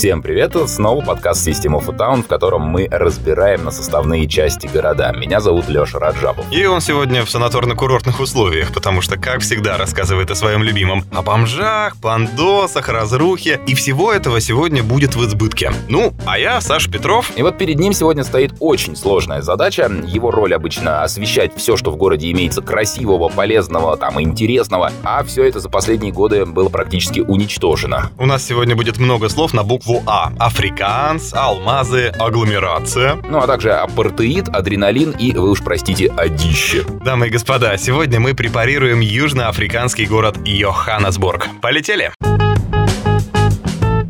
Всем привет, это снова подкаст System of a Town, в котором мы разбираем на составные части города. Меня зовут Леша Раджабов. И он сегодня в санаторно-курортных условиях, потому что, как всегда, рассказывает о своем любимом. О бомжах, пандосах, разрухе. И всего этого сегодня будет в избытке. Ну, а я, Саша Петров. И вот перед ним сегодня стоит очень сложная задача. Его роль обычно освещать все, что в городе имеется красивого, полезного, там, интересного. А все это за последние годы было практически уничтожено. У нас сегодня будет много слов на букву букву А. Африканс, алмазы, агломерация. Ну а также апартеид, адреналин и, вы уж простите, одище. Дамы и господа, сегодня мы препарируем южноафриканский город Йоханнесбург. Полетели!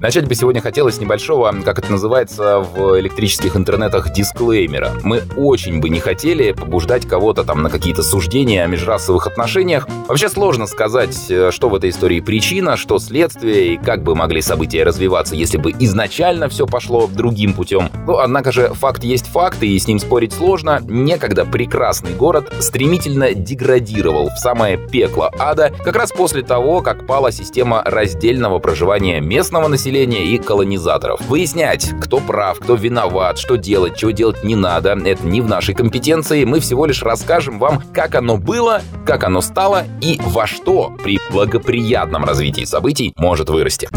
Начать бы сегодня хотелось с небольшого, как это называется в электрических интернетах, дисклеймера. Мы очень бы не хотели побуждать кого-то там на какие-то суждения о межрасовых отношениях. Вообще сложно сказать, э, что в этой истории причина, что следствие и как бы могли события развиваться, если бы изначально все пошло другим путем. Ну, однако же факт есть факт, и с ним спорить сложно. Некогда прекрасный город стремительно деградировал в самое пекло ада, как раз после того, как пала система раздельного проживания местного населения населения и колонизаторов. Выяснять, кто прав, кто виноват, что делать, чего делать не надо, это не в нашей компетенции. Мы всего лишь расскажем вам, как оно было, как оно стало и во что при благоприятном развитии событий может вырасти.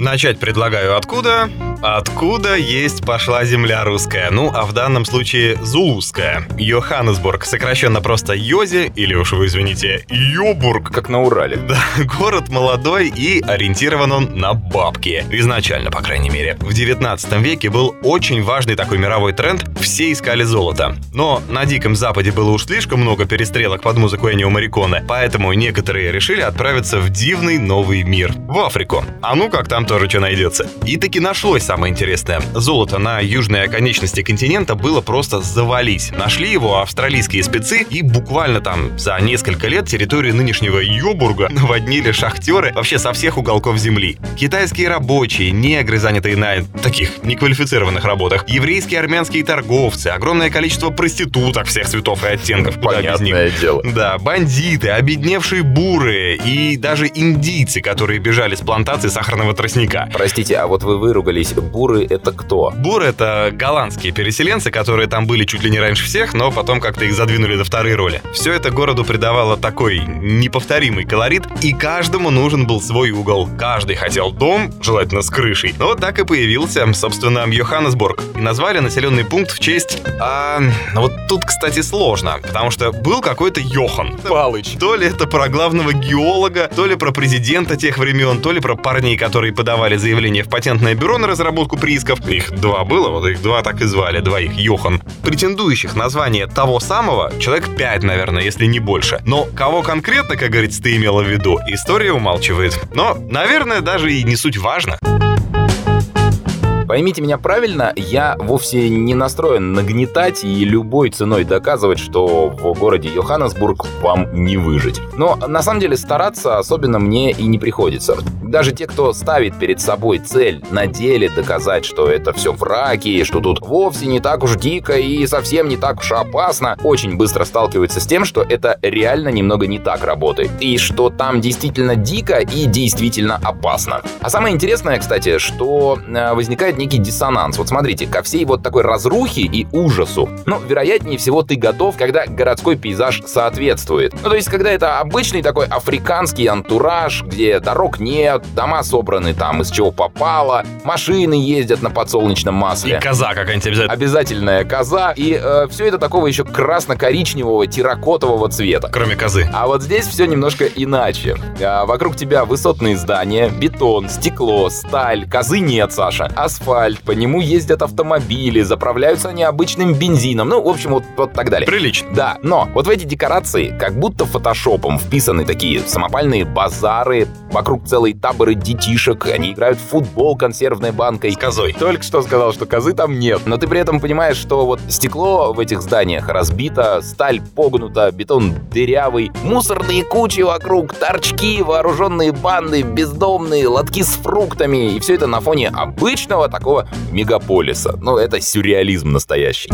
Начать предлагаю откуда? Откуда есть пошла земля русская? Ну, а в данном случае зулузская. Йоханнесбург, сокращенно просто Йози, или уж вы извините, Йобург. Как на Урале. Да, город молодой и ориентирован он на бабки. Изначально, по крайней мере. В 19 веке был очень важный такой мировой тренд. Все искали золото. Но на Диком Западе было уж слишком много перестрелок под музыку Энио Мариконе, поэтому некоторые решили отправиться в дивный новый мир. В Африку. А ну как там тоже что найдется. И таки нашлось самое интересное. Золото на южной оконечности континента было просто завались. Нашли его австралийские спецы и буквально там за несколько лет территорию нынешнего Йобурга наводнили шахтеры вообще со всех уголков земли. Китайские рабочие, негры, занятые на таких неквалифицированных работах, еврейские армянские торговцы, огромное количество проституток всех цветов и оттенков. Понятное дело. Да, бандиты, обедневшие буры и даже индийцы, которые бежали с плантации сахарного тростника тростника. Простите, а вот вы выругались. Буры — это кто? Буры — это голландские переселенцы, которые там были чуть ли не раньше всех, но потом как-то их задвинули до второй роли. Все это городу придавало такой неповторимый колорит, и каждому нужен был свой угол. Каждый хотел дом, желательно с крышей. Но вот так и появился, собственно, Йоханнесбург. И назвали населенный пункт в честь... А, вот тут, кстати, сложно, потому что был какой-то Йохан. Палыч. То ли это про главного геолога, то ли про президента тех времен, то ли про парней, которые под подавали заявление в патентное бюро на разработку приисков. Их два было, вот их два так и звали, двоих, Йохан. Претендующих на звание того самого человек пять, наверное, если не больше. Но кого конкретно, как говорится, ты имела в виду, история умалчивает. Но, наверное, даже и не суть важно. Поймите меня правильно, я вовсе не настроен нагнетать и любой ценой доказывать, что в городе Йоханнесбург вам не выжить. Но на самом деле стараться особенно мне и не приходится. Даже те, кто ставит перед собой цель на деле доказать, что это все враки, что тут вовсе не так уж дико и совсем не так уж опасно, очень быстро сталкиваются с тем, что это реально немного не так работает. И что там действительно дико и действительно опасно. А самое интересное, кстати, что э, возникает некий диссонанс. Вот смотрите, ко всей вот такой разрухе и ужасу, ну, вероятнее всего ты готов, когда городской пейзаж соответствует. Ну, то есть, когда это обычный такой африканский антураж, где дорог нет, дома собраны там из чего попало, машины ездят на подсолнечном масле. И коза какая-нибудь обязательно. Обязательная коза. И э, все это такого еще красно-коричневого, терракотового цвета. Кроме козы. А вот здесь все немножко иначе. А вокруг тебя высотные здания, бетон, стекло, сталь. Козы нет, Саша. Асфальт асфальт, по нему ездят автомобили, заправляются они обычным бензином, ну, в общем, вот, вот так далее. Прилично. Да, но вот в эти декорации как будто фотошопом вписаны такие самопальные базары, вокруг целые таборы детишек, они играют в футбол консервной банкой. С козой. Только что сказал, что козы там нет, но ты при этом понимаешь, что вот стекло в этих зданиях разбито, сталь погнута, бетон дырявый, мусорные кучи вокруг, торчки, вооруженные банды, бездомные, лотки с фруктами, и все это на фоне обычного такого мегаполиса. Ну, это сюрреализм настоящий.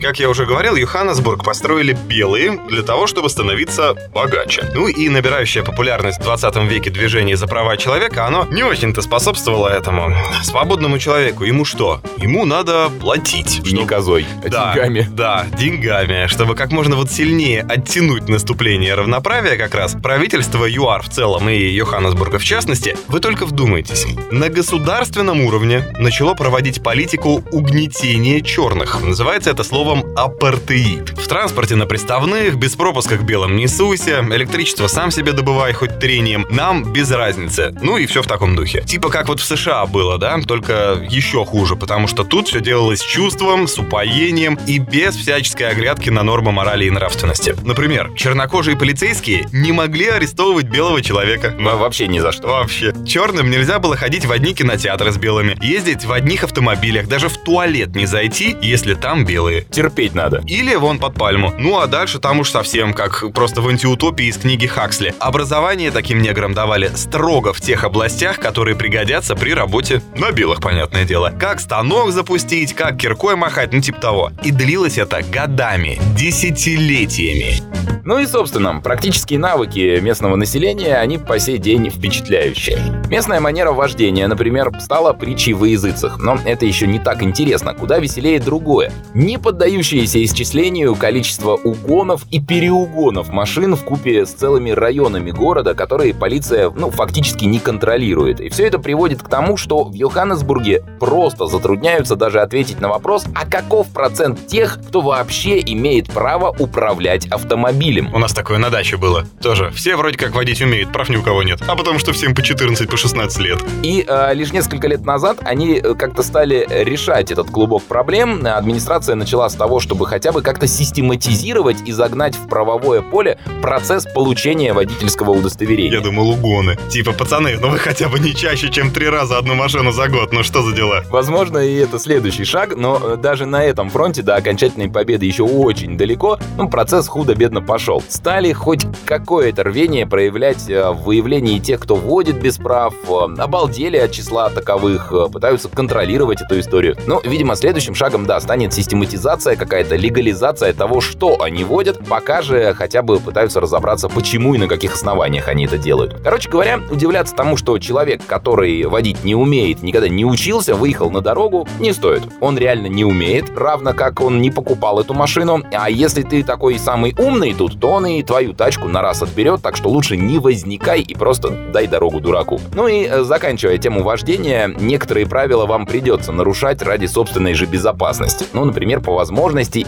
Как я уже говорил, Йоханнесбург построили белые для того, чтобы становиться богаче. Ну и набирающая популярность в 20 веке движение за права человека, оно не очень-то способствовало этому. Свободному человеку ему что? Ему надо платить. И не козой, а Да, деньгами. Да, деньгами. Чтобы как можно вот сильнее оттянуть наступление равноправия как раз, правительство ЮАР в целом и Йоханнесбурга в частности, вы только вдумайтесь, на государственном уровне начало проводить политику угнетения черных. Называется это словом апартеид. В транспорте на приставных, без пропуска к белым не суйся, электричество сам себе добывай хоть трением, нам без разницы. Ну и все в таком духе. Типа как вот в США было, да, только еще хуже, потому что тут все делалось с чувством, с упоением и без всяческой оглядки на нормы морали и нравственности. Например, чернокожие полицейские не могли арестовывать белого человека. Во- Вообще ни за что. Вообще. Черным нельзя было ходить в одни кинотеатры с белыми, ездить в одних автомобилях, даже в туалет не зайти, если там белые. Терпеть надо. Или вон под пальму. Ну а дальше там уж совсем как просто в антиутопии из книги Хаксли. Образование таким неграм давали строго в тех областях, которые пригодятся при работе на белых, понятное дело. Как станок запустить, как киркой махать, ну типа того. И длилось это годами, десятилетиями. Ну и, собственно, практические навыки местного населения, они по сей день впечатляющие. Местная манера вождения, например, стала притчей во языцах, но это еще не так интересно, куда веселее другое. Не поддающееся исчислению количество угонов и переугонов машин в купе с целыми районами города, которые полиция, ну, фактически не контролирует. И все это приводит к тому, что в Йоханнесбурге просто затрудняются даже ответить на вопрос, а каков процент тех, кто вообще имеет право управлять автомобилем. У нас такое на даче было. Тоже. Все вроде как водить умеют, прав ни у кого нет. А потому что всем по 14, по 16 лет. И э, лишь несколько лет назад они э, как-то стали решать этот клубок проблем. Администрация начала с того, чтобы хотя бы как-то систематизировать и загнать в правовое поле процесс получения водительского удостоверения. Я думал, угоны. Типа, пацаны, ну вы хотя бы не чаще, чем три раза одну машину за год. Ну что за дела? Возможно, и это следующий шаг, но э, даже на этом фронте до окончательной победы еще очень далеко, ну, процесс худо-бедно пошел. Стали хоть какое-то рвение проявлять э, в выявлении тех, кто водит без прав, э, обалдели от числа таковых, пытаются контролировать эту историю. Ну, видимо, следующим шагом, да, станет систематизация, какая-то легализация того, что они водят, пока же хотя бы пытаются разобраться, почему и на каких основаниях они это делают. Короче говоря, удивляться тому, что человек, который водить не умеет, никогда не учился, выехал на дорогу, не стоит. Он реально не умеет, равно как он не покупал эту машину. А если ты такой самый умный тут, то он и твою тачку на раз отберет, так что лучше не возникай и просто дай дорогу дураку. Ну и э, заканчивая тему вождения, некоторые правила вам придется нарушать ради собственной же безопасности. Ну, например, по возможности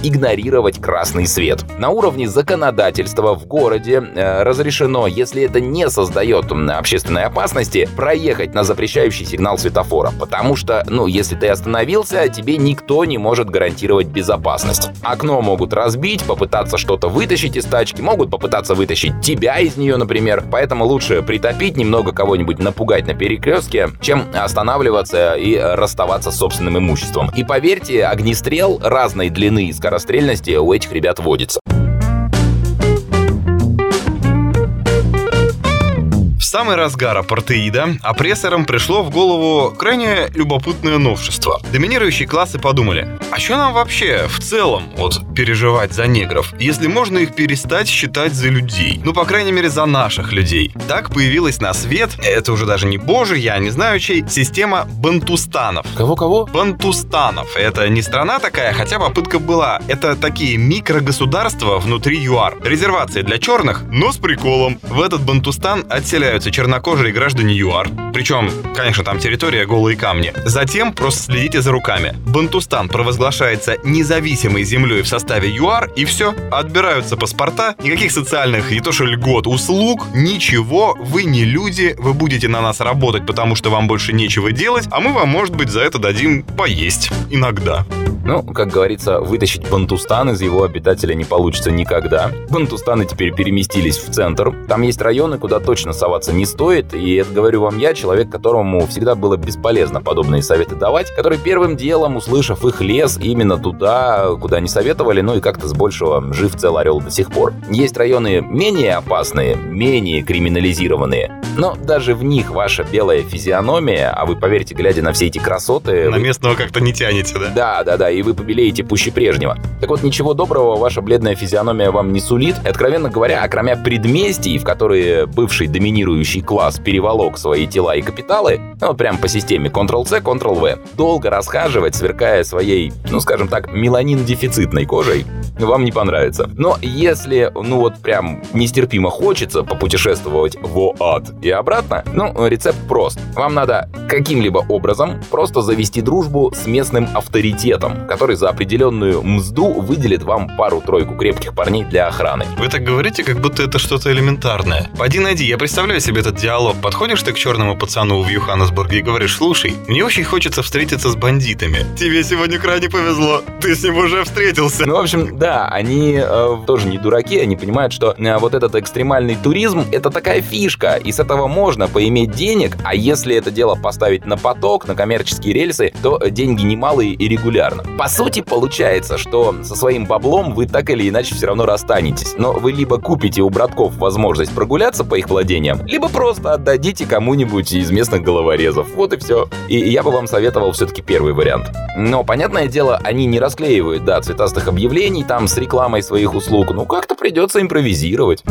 игнорировать красный свет. На уровне законодательства в городе э, разрешено, если это не создает общественной опасности, проехать на запрещающий сигнал светофора. Потому что, ну, если ты остановился, тебе никто не может гарантировать безопасность. Окно могут разбить, попытаться что-то вытащить из тачки, могут попытаться вытащить тебя из нее, например. Поэтому лучше притопить, немного кого-нибудь напугать на перекрестке, чем останавливаться и расставаться с собственным имуществом. И поверьте, огнестрел разной длины и скорострельности у этих ребят водится. Самый разгар апартеида опрессорам пришло в голову крайне любопытное новшество. Доминирующие классы подумали, а что нам вообще в целом вот переживать за негров, если можно их перестать считать за людей? Ну, по крайней мере, за наших людей. Так появилась на свет, это уже даже не божий, я не знаю чей, система бантустанов. Кого-кого? Бантустанов. Это не страна такая, хотя попытка была. Это такие микрогосударства внутри ЮАР. Резервации для черных, но с приколом. В этот Бантустан отселяются чернокожие граждане ЮАР. Причем, конечно, там территория голые камни. Затем просто следите за руками. Бантустан провозглашается независимой землей в составе ЮАР, и все. Отбираются паспорта, никаких социальных и то что льгот, услуг, ничего. Вы не люди, вы будете на нас работать, потому что вам больше нечего делать, а мы вам, может быть, за это дадим поесть. Иногда. Ну, как говорится, вытащить Бантустан из его обитателя не получится никогда. Бантустаны теперь переместились в центр. Там есть районы, куда точно соваться не стоит. И это говорю вам я, человек, которому всегда было бесполезно подобные советы давать, который первым делом, услышав их, лез именно туда, куда не советовали, ну и как-то с большего жив цел орел до сих пор. Есть районы менее опасные, менее криминализированные, но даже в них ваша белая физиономия, а вы поверьте, глядя на все эти красоты... На вы- местного как-то не тянете, да? да, да, да. И вы побелеете пуще прежнего. Так вот, ничего доброго ваша бледная физиономия вам не сулит. И, откровенно говоря, окромя предместий, в которые бывший доминирующий класс переволок свои тела и капиталы, ну, прям по системе Ctrl-C, Ctrl-V, долго расхаживать, сверкая своей, ну, скажем так, меланин-дефицитной кожей, вам не понравится. Но если, ну вот прям нестерпимо хочется попутешествовать в ад и обратно, ну, рецепт прост. Вам надо каким-либо образом просто завести дружбу с местным авторитетом, который за определенную мзду выделит вам пару-тройку крепких парней для охраны. Вы так говорите, как будто это что-то элементарное. Поди найди, я представляю себе этот диалог. Подходишь ты к черному пацану в Йоханнесбурге и говоришь, слушай, мне очень хочется встретиться с бандитами. Тебе сегодня крайне повезло, ты с ним уже встретился. Ну, в общем, да, они э, тоже не дураки, они понимают, что э, вот этот экстремальный туризм — это такая фишка, и с этого можно поиметь денег, а если это дело поставить на поток, на коммерческие рельсы, то деньги немалые и регулярно. По сути, получается, что со своим баблом вы так или иначе все равно расстанетесь, но вы либо купите у братков возможность прогуляться по их владениям, либо просто отдадите кому-нибудь из местных головорезов. Вот и все. И я бы вам советовал все-таки первый вариант. Но, понятное дело, они не расклеивают, да, цветастых объявлений там с рекламой своих услуг. Ну, как-то придется импровизировать.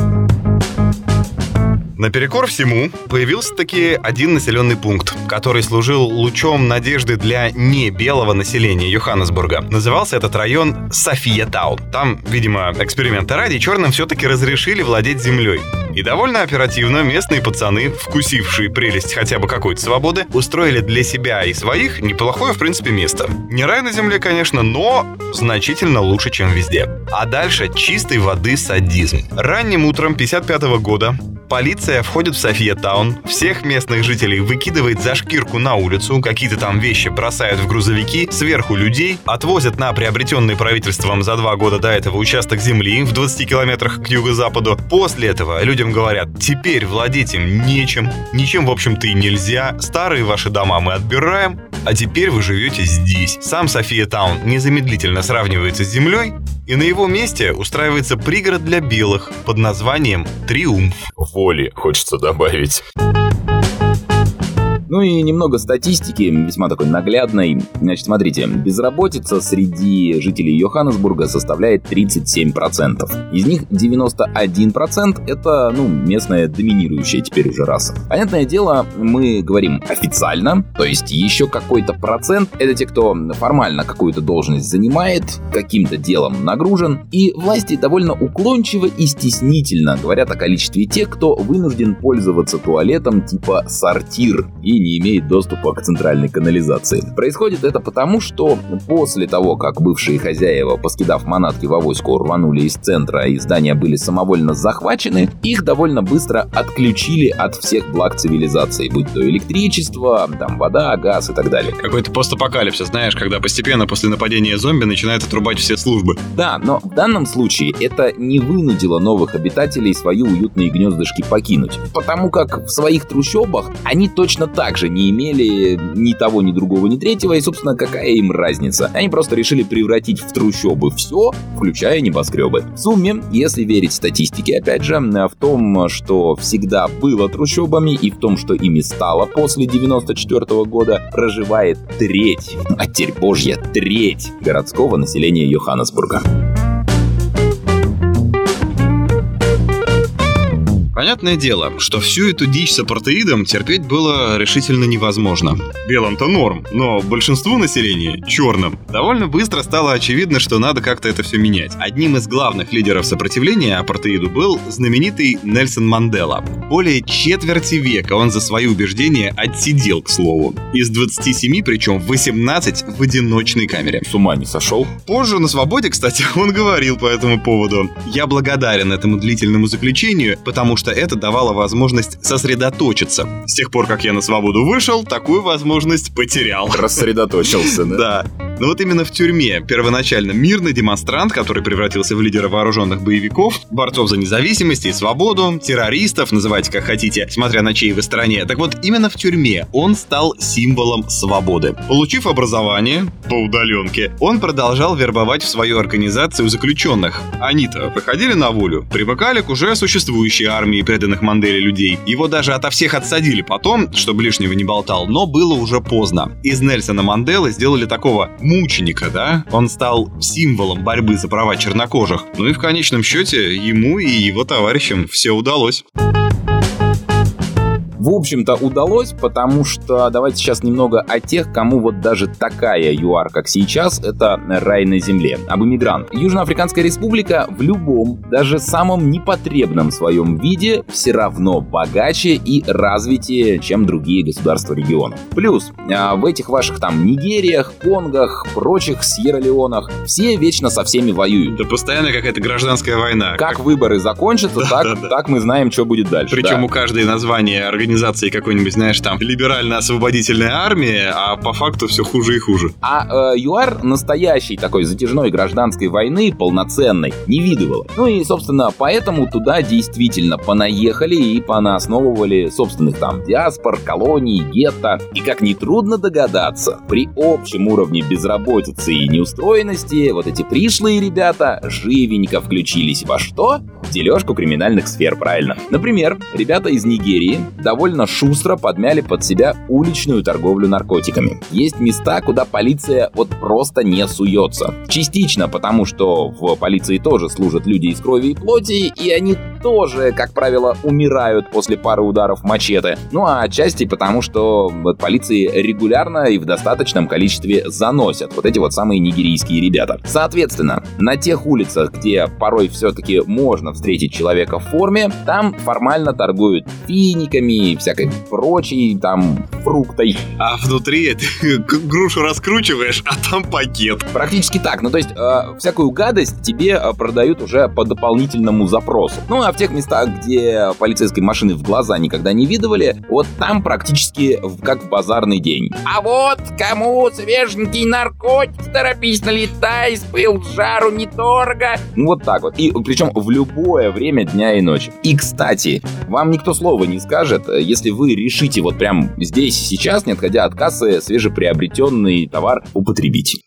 Наперекор всему, появился таки один населенный пункт, который служил лучом надежды для не белого населения Йоханнесбурга. Назывался этот район София Таун. Там, видимо, эксперимента ради, черным все-таки разрешили владеть землей. И довольно оперативно местные пацаны, вкусившие прелесть хотя бы какой-то свободы, устроили для себя и своих неплохое, в принципе, место. Не рай на земле, конечно, но значительно лучше, чем везде. А дальше чистой воды садизм. Ранним утром 55 года Полиция входит в София Таун, всех местных жителей выкидывает за шкирку на улицу, какие-то там вещи бросают в грузовики, сверху людей, отвозят на приобретенный правительством за два года до этого участок земли в 20 километрах к юго-западу. После этого людям говорят, теперь владеть им нечем, ничем в общем-то и нельзя, старые ваши дома мы отбираем, а теперь вы живете здесь. Сам София Таун незамедлительно сравнивается с землей, и на его месте устраивается пригород для белых под названием «Триумф». Воли, хочется добавить. Ну и немного статистики, весьма такой наглядной. Значит, смотрите, безработица среди жителей Йоханнесбурга составляет 37%. Из них 91% это, ну, местная доминирующая теперь уже раса. Понятное дело, мы говорим официально, то есть еще какой-то процент это те, кто формально какую-то должность занимает, каким-то делом нагружен, и власти довольно уклончиво и стеснительно говорят о количестве тех, кто вынужден пользоваться туалетом типа сортир и не имеет доступа к центральной канализации. Происходит это потому, что после того, как бывшие хозяева, поскидав манатки в авоську, рванули из центра и здания были самовольно захвачены, их довольно быстро отключили от всех благ цивилизации, будь то электричество, там вода, газ и так далее. Какой-то постапокалипсис, знаешь, когда постепенно после нападения зомби начинают отрубать все службы. Да, но в данном случае это не вынудило новых обитателей свои уютные гнездышки покинуть, потому как в своих трущобах они точно так также не имели ни того, ни другого, ни третьего, и, собственно, какая им разница? Они просто решили превратить в трущобы все, включая небоскребы. В сумме, если верить статистике, опять же, в том, что всегда было трущобами, и в том, что ими стало после 94 -го года, проживает треть, а теперь божья треть городского населения Йоханнесбурга. Понятное дело, что всю эту дичь с апартеидом терпеть было решительно невозможно. Белым-то норм, но большинству населения, черным, довольно быстро стало очевидно, что надо как-то это все менять. Одним из главных лидеров сопротивления апартеиду был знаменитый Нельсон Мандела. Более четверти века он за свои убеждения отсидел, к слову. Из 27, причем 18 в одиночной камере. С ума не сошел? Позже на свободе, кстати, он говорил по этому поводу. «Я благодарен этому длительному заключению, потому что что это давало возможность сосредоточиться. С тех пор, как я на свободу вышел, такую возможность потерял. Рассредоточился, да? Да. Но вот именно в тюрьме первоначально мирный демонстрант, который превратился в лидера вооруженных боевиков, борцов за независимость и свободу, террористов, называйте как хотите, смотря на чьей вы стороне. Так вот, именно в тюрьме он стал символом свободы. Получив образование по удаленке, он продолжал вербовать в свою организацию заключенных. Они-то выходили на волю, примыкали к уже существующей армии преданных Манделе людей. Его даже ото всех отсадили потом, чтобы лишнего не болтал, но было уже поздно. Из Нельсона Манделы сделали такого мученика, да? Он стал символом борьбы за права чернокожих. Ну и в конечном счете ему и его товарищам все удалось. В общем-то, удалось, потому что давайте сейчас немного о тех, кому вот даже такая ЮАР, как сейчас, это рай на земле. Об иммигрант. Южноафриканская республика в любом, даже самом непотребном своем виде все равно богаче и развитее, чем другие государства региона. Плюс, а, в этих ваших там Нигериях, Конгах, прочих Сьерра-Леонах все вечно со всеми воюют. Да постоянно какая-то гражданская война. Как, как... выборы закончатся, да, так, да, да. так мы знаем, что будет дальше. Причем да. у каждой названия организации организации какой-нибудь, знаешь, там, либерально-освободительная армия, а по факту все хуже и хуже. А э, ЮАР настоящей такой затяжной гражданской войны, полноценной, не видывала. Ну и, собственно, поэтому туда действительно понаехали и понасновывали собственных там диаспор, колоний, гетто. И как нетрудно догадаться, при общем уровне безработицы и неустроенности вот эти пришлые ребята живенько включились во что? В дележку криминальных сфер, правильно. Например, ребята из Нигерии довольно довольно шустро подмяли под себя уличную торговлю наркотиками. Есть места, куда полиция вот просто не суется. Частично потому, что в полиции тоже служат люди из крови и плоти, и они тоже, как правило, умирают после пары ударов мачете. Ну а отчасти потому, что вот полиции регулярно и в достаточном количестве заносят вот эти вот самые нигерийские ребята. Соответственно, на тех улицах, где порой все-таки можно встретить человека в форме, там формально торгуют финиками, всякой прочей там фруктой. А внутри ты грушу раскручиваешь, а там пакет. Практически так. Ну, то есть, э, всякую гадость тебе э, продают уже по дополнительному запросу. Ну, а в тех местах, где полицейской машины в глаза никогда не видывали, вот там практически как в базарный день. А вот кому свеженький наркотик, торопись, налетай, спыл жару недорого. Ну, вот так вот. И причем в любое время дня и ночи. И, кстати, вам никто слова не скажет, если вы решите вот прям здесь и сейчас, не отходя от кассы, свежеприобретенный товар употребить.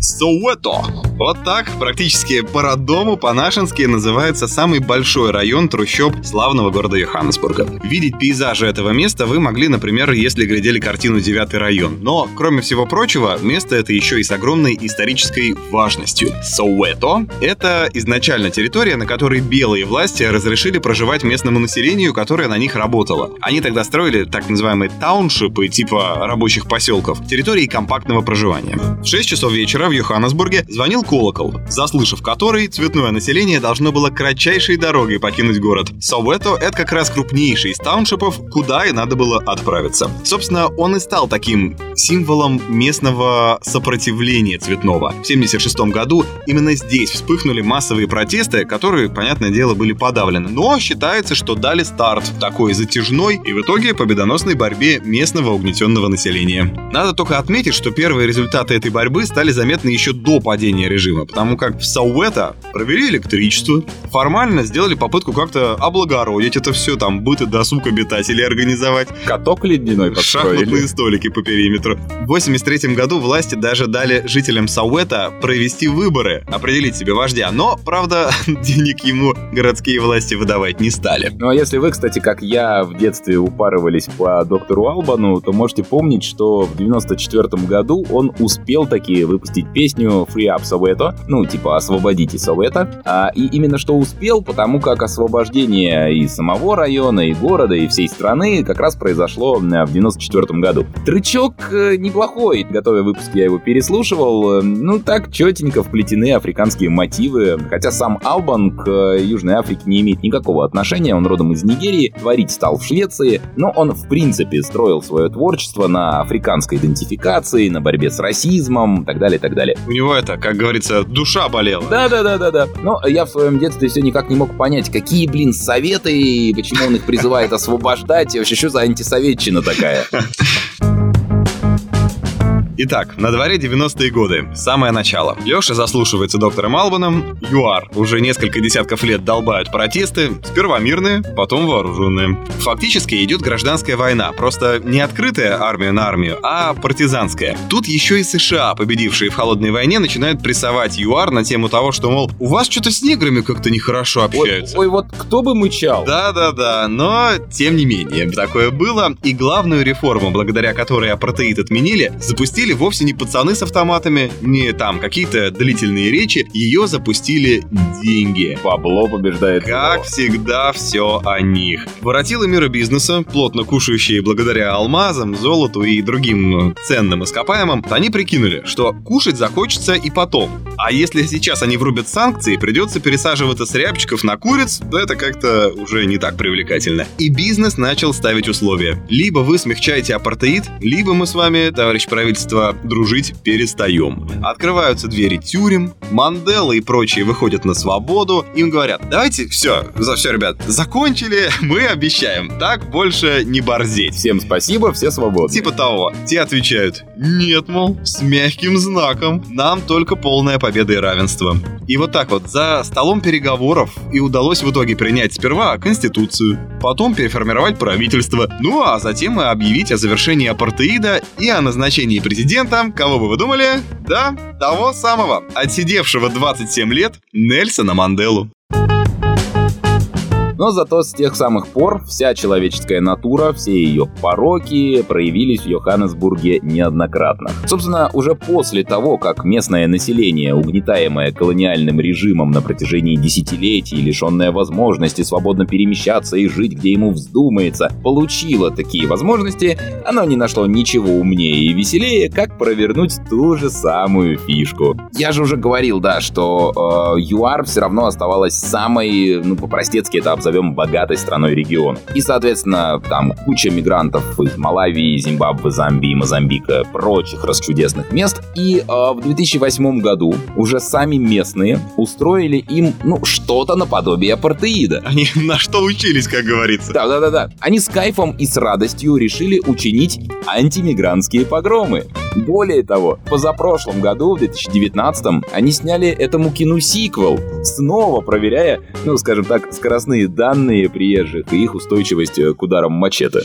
Соуэто. Вот так, практически по роддому, по-нашенски называется самый большой район трущоб славного города Йоханнесбурга. Видеть пейзажи этого места вы могли, например, если глядели картину «Девятый район». Но, кроме всего прочего, место это еще и с огромной исторической важностью. Соуэто — это изначально территория, на которой белые власти разрешили проживать местному населению, которое на них работало. Они тогда строили так называемые тауншипы, типа рабочих поселков, территории компактного проживания. В 6 часов вечера в Йоханнесбурге звонил колокол, заслышав который, цветное население должно было кратчайшей дорогой покинуть город. Соуэто — это как раз крупнейший из тауншипов, куда и надо было отправиться. Собственно, он и стал таким символом местного сопротивления цветного. В 1976 году именно здесь вспыхнули массовые протесты, которые, понятное дело, были подавлены. Но считается, что дали старт такой затяжной и в итоге победоносной борьбе местного угнетенного населения. Надо только отметить, что первые результаты этой борьбы стали заметны еще до падения режима, потому как в Сауэта провели электричество, формально сделали попытку как-то облагородить это все, там быт и досуг обитателей организовать. Каток ледяной построили. Шахматные столики по периметру. В 83 году власти даже дали жителям Сауэта провести выборы, определить себе вождя, но, правда, денег ему городские власти выдавать не стали. Ну а если вы, кстати, как я в детстве упарывались по доктору Албану, то можете помнить, что в 94 году он успел таки выпустить песню песню Free Up Soweto, ну, типа «Освободите Совето». А, и именно что успел, потому как освобождение и самого района, и города, и всей страны как раз произошло в 94 году. Трычок э, неплохой, готовя выпуск я его переслушивал, ну, так четенько вплетены африканские мотивы, хотя сам Албан к э, Южной Африке не имеет никакого отношения, он родом из Нигерии, творить стал в Швеции, но он, в принципе, строил свое творчество на африканской идентификации, на борьбе с расизмом, так далее, так далее. У него это, как говорится, душа болела. Да-да-да-да-да. Но я в своем детстве все никак не мог понять, какие, блин, советы, и почему он их призывает освобождать, и вообще, что за антисоветчина такая? Итак, на дворе 90-е годы, самое начало. Леша заслушивается доктором Албаном, ЮАР. Уже несколько десятков лет долбают протесты, сперва мирные, потом вооруженные. Фактически идет гражданская война, просто не открытая армия на армию, а партизанская. Тут еще и США, победившие в холодной войне, начинают прессовать ЮАР на тему того, что, мол, у вас что-то с неграми как-то нехорошо общаются. Ой, ой, вот кто бы мычал? Да-да-да, но тем не менее, такое было. И главную реформу, благодаря которой апартеид отменили, запустили вовсе не пацаны с автоматами, не там какие-то длительные речи, ее запустили деньги. Бабло побеждает. Как всегда, все о них. Воротилы мира бизнеса, плотно кушающие благодаря алмазам, золоту и другим ценным ископаемым, они прикинули, что кушать захочется и потом. А если сейчас они врубят санкции, придется пересаживаться с рябчиков на куриц, то это как-то уже не так привлекательно. И бизнес начал ставить условия. Либо вы смягчаете апартеид, либо мы с вами, товарищ правительство, дружить перестаем. Открываются двери тюрем, Мандела и прочие выходят на свободу, им говорят, давайте все, за все, ребят, закончили, мы обещаем, так больше не борзеть. Всем спасибо, все свободны. Типа того. Те отвечают, нет, мол, с мягким знаком, нам только полная победа и равенство. И вот так вот, за столом переговоров и удалось в итоге принять сперва Конституцию, потом переформировать правительство, ну а затем и объявить о завершении апартеида и о назначении президента, кого бы вы думали? Да, того самого, отсидевшего 27 лет Нельсона Манделу. Но зато с тех самых пор вся человеческая натура, все ее пороки проявились в Йоханнесбурге неоднократно. Собственно, уже после того, как местное население, угнетаемое колониальным режимом на протяжении десятилетий, лишенное возможности свободно перемещаться и жить, где ему вздумается, получило такие возможности, оно не нашло ничего умнее и веселее, как провернуть ту же самую фишку. Я же уже говорил, да, что э, ЮАР все равно оставалась самой, ну, по-простецки это обзор назовем богатой страной региона. И, соответственно, там куча мигрантов из Малавии, Зимбабве, Замбии, Мозамбика, прочих расчудесных мест. И э, в 2008 году уже сами местные устроили им, ну, что-то наподобие апартеида. Они на что учились, как говорится. Да-да-да. Они с кайфом и с радостью решили учинить антимигрантские погромы. Более того, позапрошлом году, в 2019, они сняли этому кино сиквел, снова проверяя, ну, скажем так, скоростные данные приезжих и их устойчивость к ударам мачете.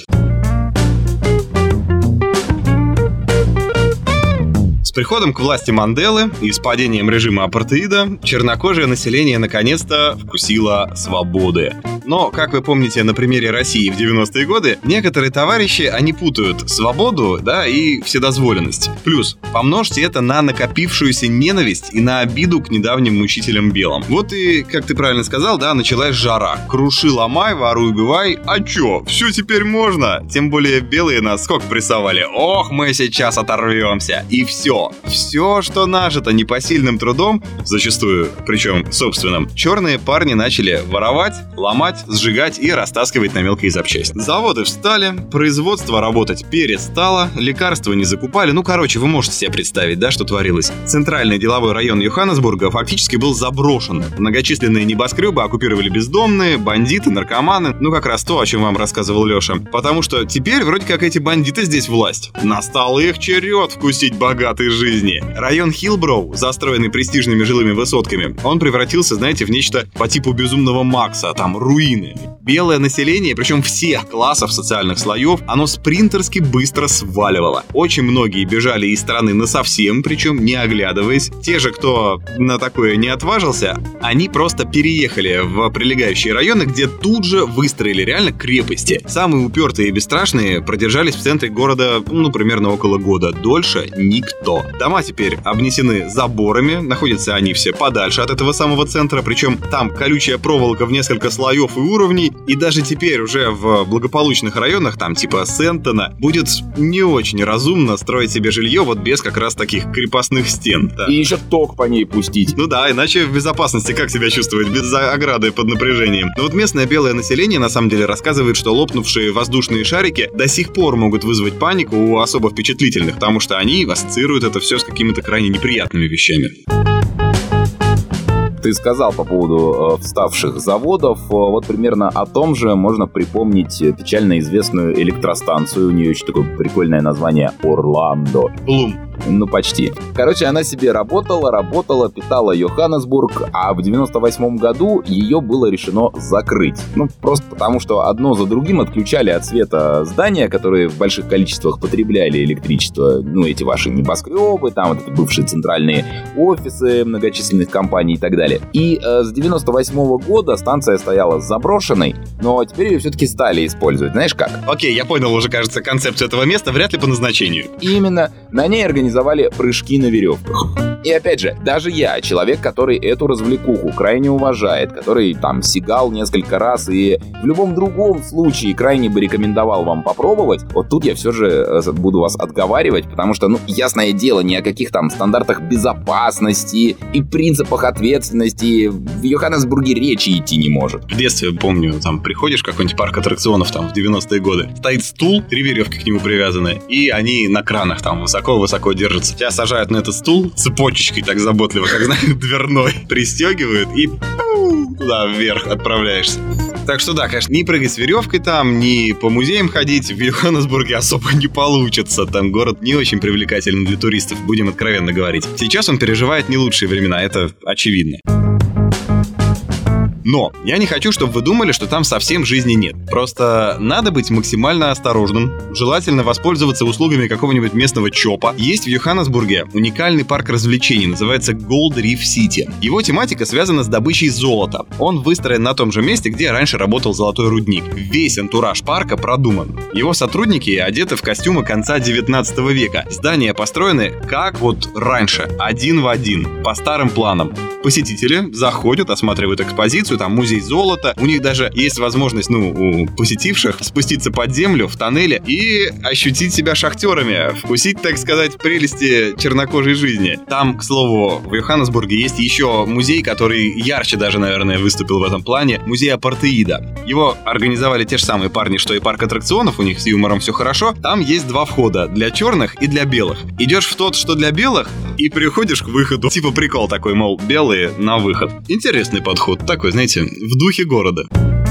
Приходом к власти Манделы и с падением режима апартеида чернокожее население наконец-то вкусило свободы. Но, как вы помните на примере России в 90-е годы, некоторые товарищи, они путают свободу, да, и вседозволенность. Плюс, помножьте это на накопившуюся ненависть и на обиду к недавним мучителям белым. Вот и, как ты правильно сказал, да, началась жара. Круши, ломай, воруй, убивай. А чё, все теперь можно. Тем более белые нас сколько прессовали. Ох, мы сейчас оторвемся. И все, все. что нажито непосильным трудом, зачастую, причем собственным, черные парни начали воровать, ломать, сжигать и растаскивать на мелкие запчасти. Заводы встали, производство работать перестало, лекарства не закупали. Ну, короче, вы можете себе представить, да, что творилось. Центральный деловой район Йоханнесбурга фактически был заброшен. Многочисленные небоскребы оккупировали бездомные, бандиты, наркоманы. Ну, как раз то, о чем вам рассказывал Леша. Потому что теперь вроде как эти бандиты здесь власть. Настал их черед вкусить богатые жизни. Район Хилброу, застроенный престижными жилыми высотками, он превратился, знаете, в нечто по типу безумного Макса, там руины. Белое население, причем всех классов социальных слоев, оно спринтерски быстро сваливало. Очень многие бежали из страны на совсем, причем не оглядываясь. Те же, кто на такое не отважился, они просто переехали в прилегающие районы, где тут же выстроили реально крепости. Самые упертые и бесстрашные продержались в центре города, ну, примерно около года. Дольше никто. Дома теперь обнесены заборами, находятся они все подальше от этого самого центра, причем там колючая проволока в несколько слоев и уровней, и даже теперь уже в благополучных районах, там типа Сентона, будет не очень разумно строить себе жилье вот без как раз таких крепостных стен. Да. И еще ток по ней пустить. Ну да, иначе в безопасности как себя чувствовать без ограды под напряжением. Но вот местное белое население на самом деле рассказывает, что лопнувшие воздушные шарики до сих пор могут вызвать панику у особо впечатлительных, потому что они ассоциируют это все с какими-то крайне неприятными вещами ты сказал по поводу э, вставших заводов, э, вот примерно о том же можно припомнить печально известную электростанцию, у нее очень такое прикольное название Орландо. Блум. Ну, почти. Короче, она себе работала, работала, питала Йоханнесбург, а в 98 году ее было решено закрыть. Ну, просто потому, что одно за другим отключали от света здания, которые в больших количествах потребляли электричество. Ну, эти ваши небоскребы, там вот эти бывшие центральные офисы многочисленных компаний и так далее. И э, с 98 года станция стояла заброшенной, но теперь ее все-таки стали использовать. Знаешь как? Окей, я понял уже, кажется, концепцию этого места, вряд ли по назначению. Именно. На ней организовали прыжки на веревках. И опять же, даже я, человек, который эту развлекуху крайне уважает, который там сигал несколько раз и в любом другом случае крайне бы рекомендовал вам попробовать, вот тут я все же э, буду вас отговаривать, потому что, ну, ясное дело, ни о каких там стандартах безопасности и принципах ответственности в Йоханнесбурге речи идти не может. В детстве, помню, там приходишь в какой-нибудь парк аттракционов там в 90-е годы, стоит стул, три веревки к нему привязаны, и они на кранах там высоко-высоко держатся. Тебя сажают на этот стул цепочечкой так заботливо, как, знаешь, дверной, пристегивают и туда вверх отправляешься. Так что да, конечно, не прыгать с веревкой там, ни по музеям ходить в Йоханнесбурге особо не получится. Там город не очень привлекательный для туристов, будем откровенно говорить. Сейчас он переживает не лучшие времена, это очевидно. Но я не хочу, чтобы вы думали, что там совсем жизни нет. Просто надо быть максимально осторожным, желательно воспользоваться услугами какого-нибудь местного ЧОПа. Есть в Йоханнесбурге уникальный парк развлечений, называется Gold Reef City. Его тематика связана с добычей золота. Он выстроен на том же месте, где раньше работал золотой рудник. Весь антураж парка продуман. Его сотрудники одеты в костюмы конца 19 века. Здания построены как вот раньше, один в один, по старым планам. Посетители заходят, осматривают экспозицию, там музей золота. У них даже есть возможность, ну, у посетивших спуститься под землю в тоннеле и ощутить себя шахтерами, вкусить, так сказать, прелести чернокожей жизни. Там, к слову, в Йоханнесбурге есть еще музей, который ярче даже, наверное, выступил в этом плане. Музей апартеида. Его организовали те же самые парни, что и парк аттракционов, у них с юмором все хорошо. Там есть два входа, для черных и для белых. Идешь в тот, что для белых, и приходишь к выходу. Типа прикол такой, мол, белые на выход. Интересный подход, такой, знаете, в духе города.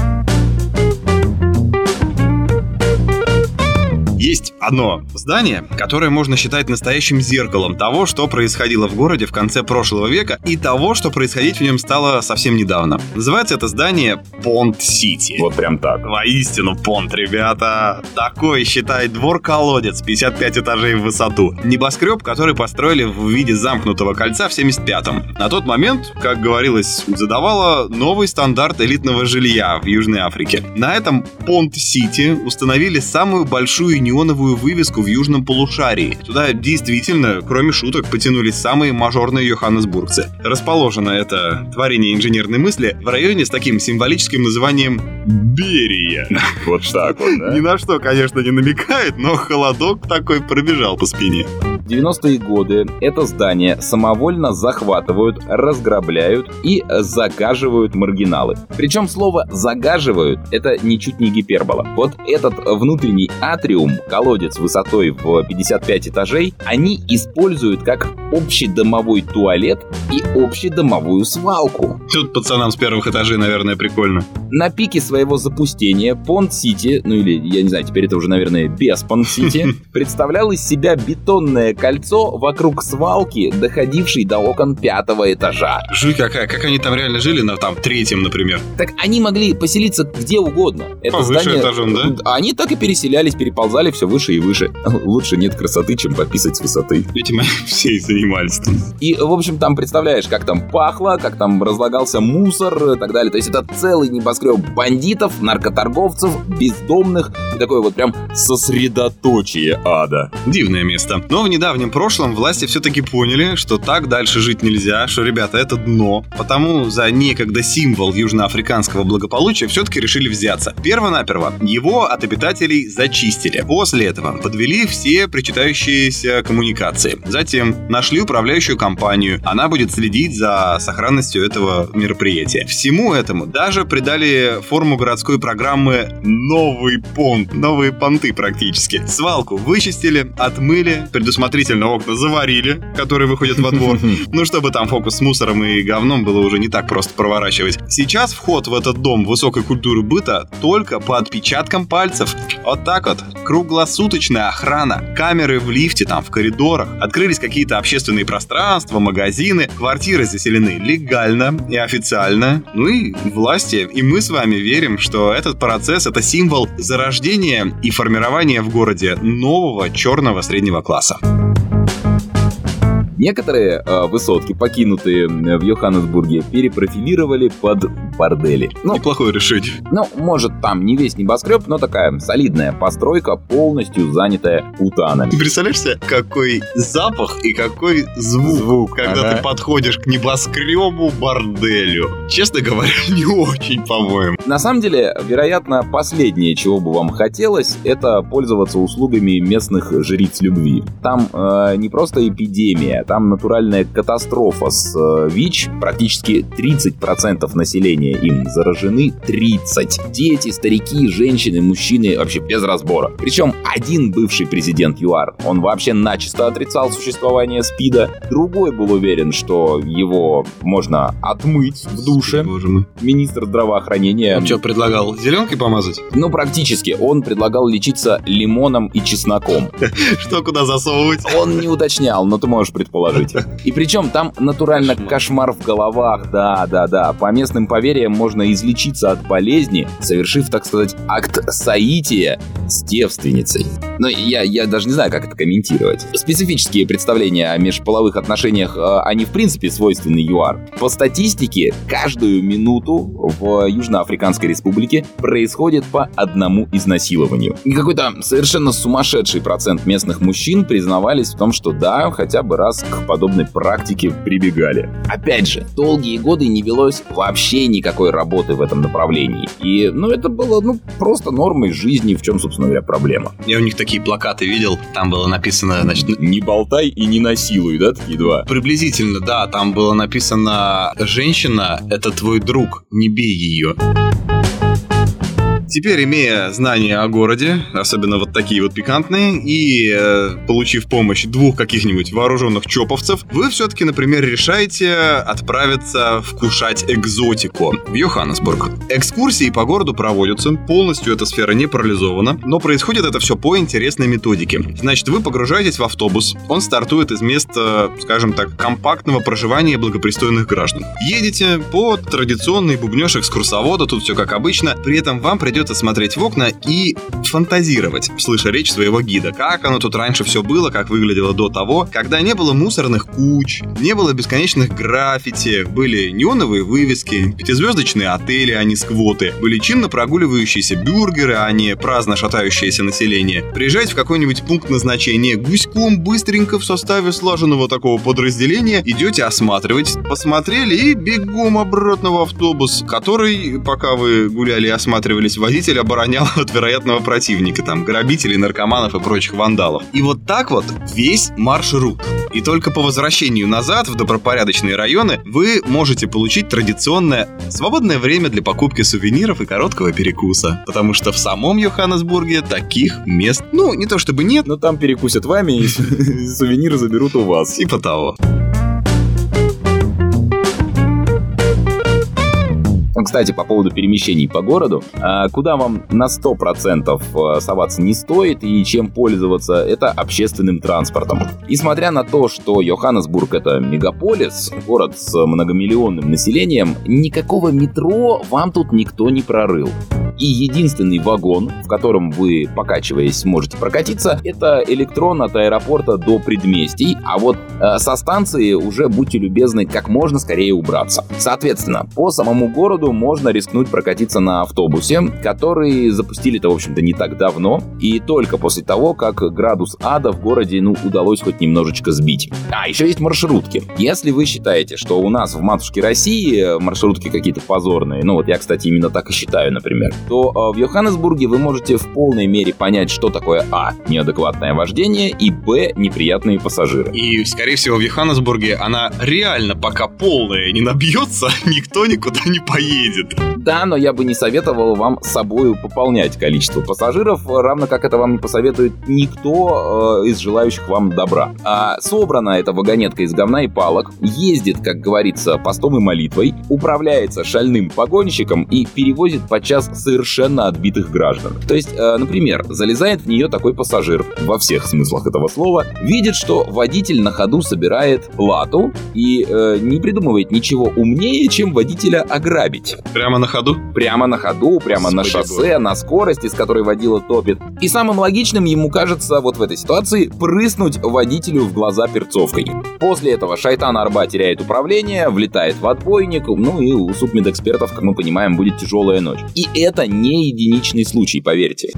Есть одно здание, которое можно считать настоящим зеркалом того, что происходило в городе в конце прошлого века и того, что происходить в нем стало совсем недавно. Называется это здание Понт Сити. Вот прям так. Воистину Понт, ребята. Такой, считай, двор-колодец, 55 этажей в высоту. Небоскреб, который построили в виде замкнутого кольца в 75-м. На тот момент, как говорилось, задавала новый стандарт элитного жилья в Южной Африке. На этом Понт Сити установили самую большую неоновую вывеску в южном полушарии. Туда действительно, кроме шуток, потянулись самые мажорные йоханнесбургцы. Расположено это творение инженерной мысли в районе с таким символическим названием Берия. Вот так вот, да? Ни на что, конечно, не намекает, но холодок такой пробежал по спине. В 90-е годы это здание самовольно захватывают, разграбляют и загаживают маргиналы. Причем слово «загаживают» — это ничуть не гипербола. Вот этот внутренний атриум, колодец высотой в 55 этажей, они используют как общедомовой туалет и общедомовую свалку. Тут пацанам с первых этажей, наверное, прикольно. На пике своего запустения Понт-Сити, ну или, я не знаю, теперь это уже, наверное, без Понт-Сити, представлял из себя бетонное кольцо вокруг свалки, доходившей до окон пятого этажа. Жуть какая, как они там реально жили на там третьем, например. Так они могли поселиться где угодно. Это Повыше здание... этажом, да? Они так и переселялись, переползали все выше и выше. Лучше нет красоты, чем пописать с высоты. Этим они все и занимались. И, в общем, там представляешь, как там пахло, как там разлагался мусор и так далее. То есть это целый небоскреб бандитов, наркоторговцев, бездомных. И такое вот прям сосредоточие ада. Дивное место. Но в недавнем прошлом власти все-таки поняли, что так дальше жить нельзя, что, ребята, это дно. Потому за некогда символ южноафриканского благополучия все-таки решили взяться. Первонаперво его от обитателей зачистили. После этого подвели все причитающиеся коммуникации. Затем нашли управляющую компанию. Она будет следить за сохранностью этого мероприятия. Всему этому даже придали форму городской программы «Новый понт». Новые понты практически. Свалку вычистили, отмыли, предусмотрительно окна заварили, которые выходят во двор. Ну, чтобы там фокус с мусором и говном было уже не так просто проворачивать. Сейчас вход в этот дом высокой культуры быта только по отпечаткам пальцев. Вот так вот. Круглосуточная охрана, камеры в лифте, там, в коридорах. Открылись какие-то общественные пространства, магазины. Квартиры заселены легально и официально. Ну и власти. И мы с вами верим, что этот процесс — это символ зарождения и формирования в городе нового черного среднего класса. Некоторые э, высотки, покинутые в Йоханнесбурге, перепрофилировали под бордели. Ну, Неплохое решение. Ну, может, там не весь небоскреб, но такая солидная постройка, полностью занятая путанами. Ты представляешь себе, какой запах и какой звук, звук когда ага. ты подходишь к небоскребу борделю. Честно говоря, не очень, по-моему. На самом деле, вероятно, последнее, чего бы вам хотелось, это пользоваться услугами местных жриц любви. Там э, не просто эпидемия, там натуральная катастрофа с э, ВИЧ. Практически 30% населения им заражены. 30. Дети, старики, женщины, мужчины вообще без разбора. Причем один бывший президент ЮАР, он вообще начисто отрицал существование СПИДа. Другой был уверен, что его можно отмыть в душе. Боже мой. Министр здравоохранения. Он что, предлагал зеленкой помазать? Ну, практически. Он предлагал лечиться лимоном и чесноком. Что куда засовывать? Он не уточнял, но ты можешь предположить положить. И причем там натурально кошмар в головах, да, да, да. По местным поверьям можно излечиться от болезни, совершив, так сказать, акт соития с девственницей. Но я, я даже не знаю, как это комментировать. Специфические представления о межполовых отношениях, э, они в принципе свойственны ЮАР. По статистике, каждую минуту в Южноафриканской республике происходит по одному изнасилованию. И какой-то совершенно сумасшедший процент местных мужчин признавались в том, что да, хотя бы раз к подобной практике прибегали. Опять же, долгие годы не велось вообще никакой работы в этом направлении. И, ну, это было, ну, просто нормой жизни, в чем, собственно говоря, проблема. Я у них такие плакаты видел, там было написано, значит... Не болтай и не насилуй, да, такие два? Приблизительно, да, там было написано «Женщина — это твой друг, не бей ее». Теперь, имея знания о городе, особенно вот такие вот пикантные, и э, получив помощь двух каких-нибудь вооруженных чоповцев, вы все-таки, например, решаете отправиться вкушать экзотику в Йоханнесбург. Экскурсии по городу проводятся, полностью эта сфера не парализована, но происходит это все по интересной методике. Значит, вы погружаетесь в автобус, он стартует из места, скажем так, компактного проживания благопристойных граждан. Едете по традиционной бубнеж экскурсовода, тут все как обычно, при этом вам придется придется смотреть в окна и фантазировать, слыша речь своего гида. Как оно тут раньше все было, как выглядело до того, когда не было мусорных куч, не было бесконечных граффити, были неоновые вывески, пятизвездочные отели, а не сквоты, были чинно прогуливающиеся бюргеры, а не праздно шатающееся население. Приезжать в какой-нибудь пункт назначения гуськом быстренько в составе слаженного такого подразделения идете осматривать, посмотрели и бегом обратно в автобус, который, пока вы гуляли и осматривались, водитель водитель оборонял от вероятного противника, там, грабителей, наркоманов и прочих вандалов. И вот так вот весь маршрут. И только по возвращению назад в добропорядочные районы вы можете получить традиционное свободное время для покупки сувениров и короткого перекуса. Потому что в самом Йоханнесбурге таких мест, ну, не то чтобы нет. Но там перекусят вами и сувениры заберут у вас. Типа того. Кстати, по поводу перемещений по городу, а, куда вам на 100% э, соваться не стоит и чем пользоваться, это общественным транспортом. Несмотря на то, что Йоханнесбург это мегаполис, город с многомиллионным населением, никакого метро вам тут никто не прорыл. И единственный вагон, в котором вы, покачиваясь, сможете прокатиться, это электрон от аэропорта до предместий, а вот э, со станции уже, будьте любезны, как можно скорее убраться. Соответственно, по самому городу можно рискнуть прокатиться на автобусе, который запустили-то, в общем-то, не так давно, и только после того, как градус ада в городе, ну, удалось хоть немножечко сбить. А, еще есть маршрутки. Если вы считаете, что у нас в матушке России маршрутки какие-то позорные, ну, вот я, кстати, именно так и считаю, например, то э, в Йоханнесбурге вы можете в полной мере понять, что такое А. Неадекватное вождение и Б. Неприятные пассажиры. И, скорее всего, в Йоханнесбурге она реально пока полная не набьется, никто никуда не поедет. Да, но я бы не советовал вам с собой пополнять количество пассажиров, равно как это вам не посоветует никто э, из желающих вам добра. А собрана эта вагонетка из говна и палок, ездит, как говорится, постом и молитвой, управляется шальным погонщиком и перевозит подчас совершенно отбитых граждан. То есть, э, например, залезает в нее такой пассажир, во всех смыслах этого слова, видит, что водитель на ходу собирает плату и э, не придумывает ничего умнее, чем водителя ограбить. Прямо на ходу? Прямо на ходу, прямо Господи на шоссе, Боже. на скорости, с которой водила топит. И самым логичным ему кажется вот в этой ситуации прыснуть водителю в глаза перцовкой. После этого Шайтан Арба теряет управление, влетает в отбойник, ну и у судмедэкспертов, как мы понимаем, будет тяжелая ночь. И это не единичный случай, поверьте.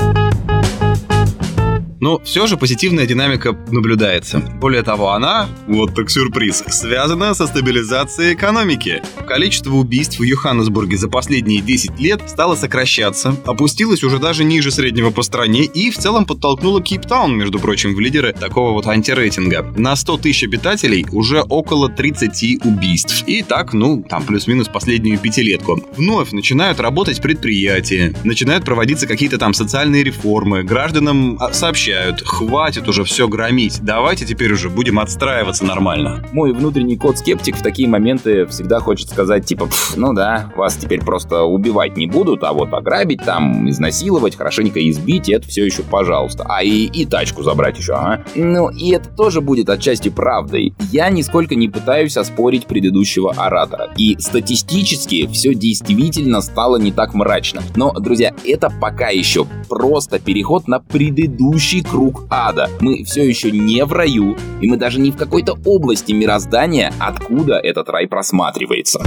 Но все же позитивная динамика наблюдается. Более того, она, вот так сюрприз, связана со стабилизацией экономики. Количество убийств в Йоханнесбурге за последние 10 лет стало сокращаться, опустилось уже даже ниже среднего по стране и в целом подтолкнуло Кейптаун, между прочим, в лидеры такого вот антирейтинга. На 100 тысяч обитателей уже около 30 убийств. И так, ну, там плюс-минус последнюю пятилетку. Вновь начинают работать предприятия, начинают проводиться какие-то там социальные реформы, гражданам а, сообщают повторяют, хватит уже все громить, давайте теперь уже будем отстраиваться нормально. Мой внутренний кот-скептик в такие моменты всегда хочет сказать, типа, ну да, вас теперь просто убивать не будут, а вот ограбить там, изнасиловать, хорошенько избить, это все еще пожалуйста. А и, и тачку забрать еще, а? Ну, и это тоже будет отчасти правдой. Я нисколько не пытаюсь оспорить предыдущего оратора. И статистически все действительно стало не так мрачно. Но, друзья, это пока еще просто переход на предыдущий круг ада. Мы все еще не в раю, и мы даже не в какой-то области мироздания, откуда этот рай просматривается.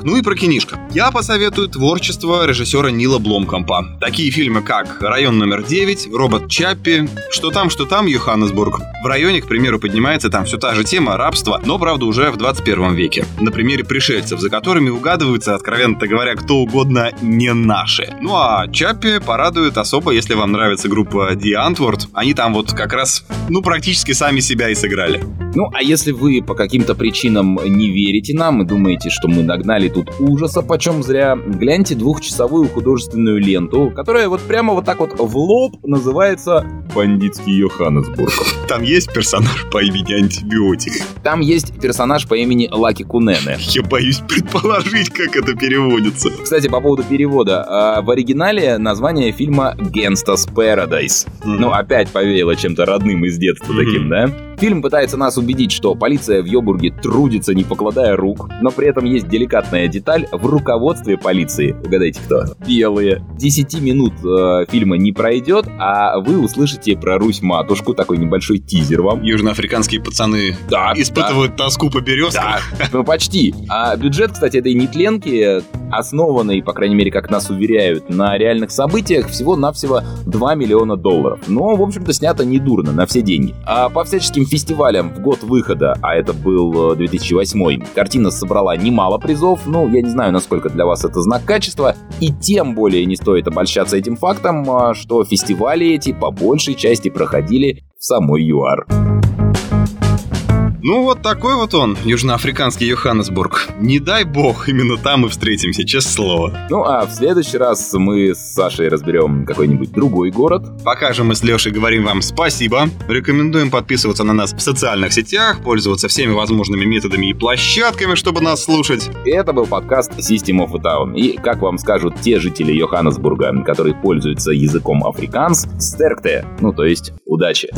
Так, ну и про кинишко. Я посоветую творчество режиссера Нила Бломкомпа. Такие фильмы, как «Район номер 9», «Робот Чаппи», «Что там, что там», «Йоханнесбург». В районе, к примеру, поднимается там все та же тема рабства, но, правда, уже в 21 веке. На примере пришельцев, за которыми угадываются, откровенно говоря, кто угодно не наши. Ну а Чаппи порадует особо, если вам нравится группа The Antwoord. Они там вот как раз, ну, практически сами себя и сыграли. Ну, а если вы по каким-то причинам не верите нам и думаете, что мы нагнали тут ужаса, почем зря. Гляньте двухчасовую художественную ленту, которая вот прямо вот так вот в лоб называется «Бандитский Йоханнесбург». Там есть персонаж по имени Антибиотик. Там есть персонаж по имени Лаки Кунене. Я боюсь предположить, как это переводится. Кстати, по поводу перевода. А, в оригинале название фильма «Gangsta's Paradise». Mm-hmm. Ну, опять повеяло чем-то родным из детства mm-hmm. таким, да? Фильм пытается нас убедить, что полиция в Йобурге трудится, не покладая рук, но при этом есть деликатная деталь в руководстве полиции. Угадайте, кто? Белые. 10 минут э, фильма не пройдет, а вы услышите про Русь-матушку, такой небольшой тизер вам. Южноафриканские пацаны да, испытывают да. тоску по березкам. Да, ну почти. А бюджет, кстати, этой нетленки, основанный, по крайней мере, как нас уверяют, на реальных событиях, всего-навсего 2 миллиона долларов. Но, в общем-то, снято недурно, на все деньги. А по всяческим фестивалям в год выхода, а это был 2008, э, картина собрала немало призов, ну, я не знаю, насколько для вас это знак качества, и тем более не стоит обольщаться этим фактом, а, что фестивали эти по большей части проходили в самой ЮАР. Ну вот такой вот он, южноафриканский Йоханнесбург. Не дай бог, именно там мы встретимся, честное слово. Ну а в следующий раз мы с Сашей разберем какой-нибудь другой город. Пока же мы с Лешей говорим вам спасибо. Рекомендуем подписываться на нас в социальных сетях, пользоваться всеми возможными методами и площадками, чтобы нас слушать. Это был подкаст System of a Town. И, как вам скажут те жители Йоханнесбурга, которые пользуются языком африканс, стеркте, ну то есть удачи.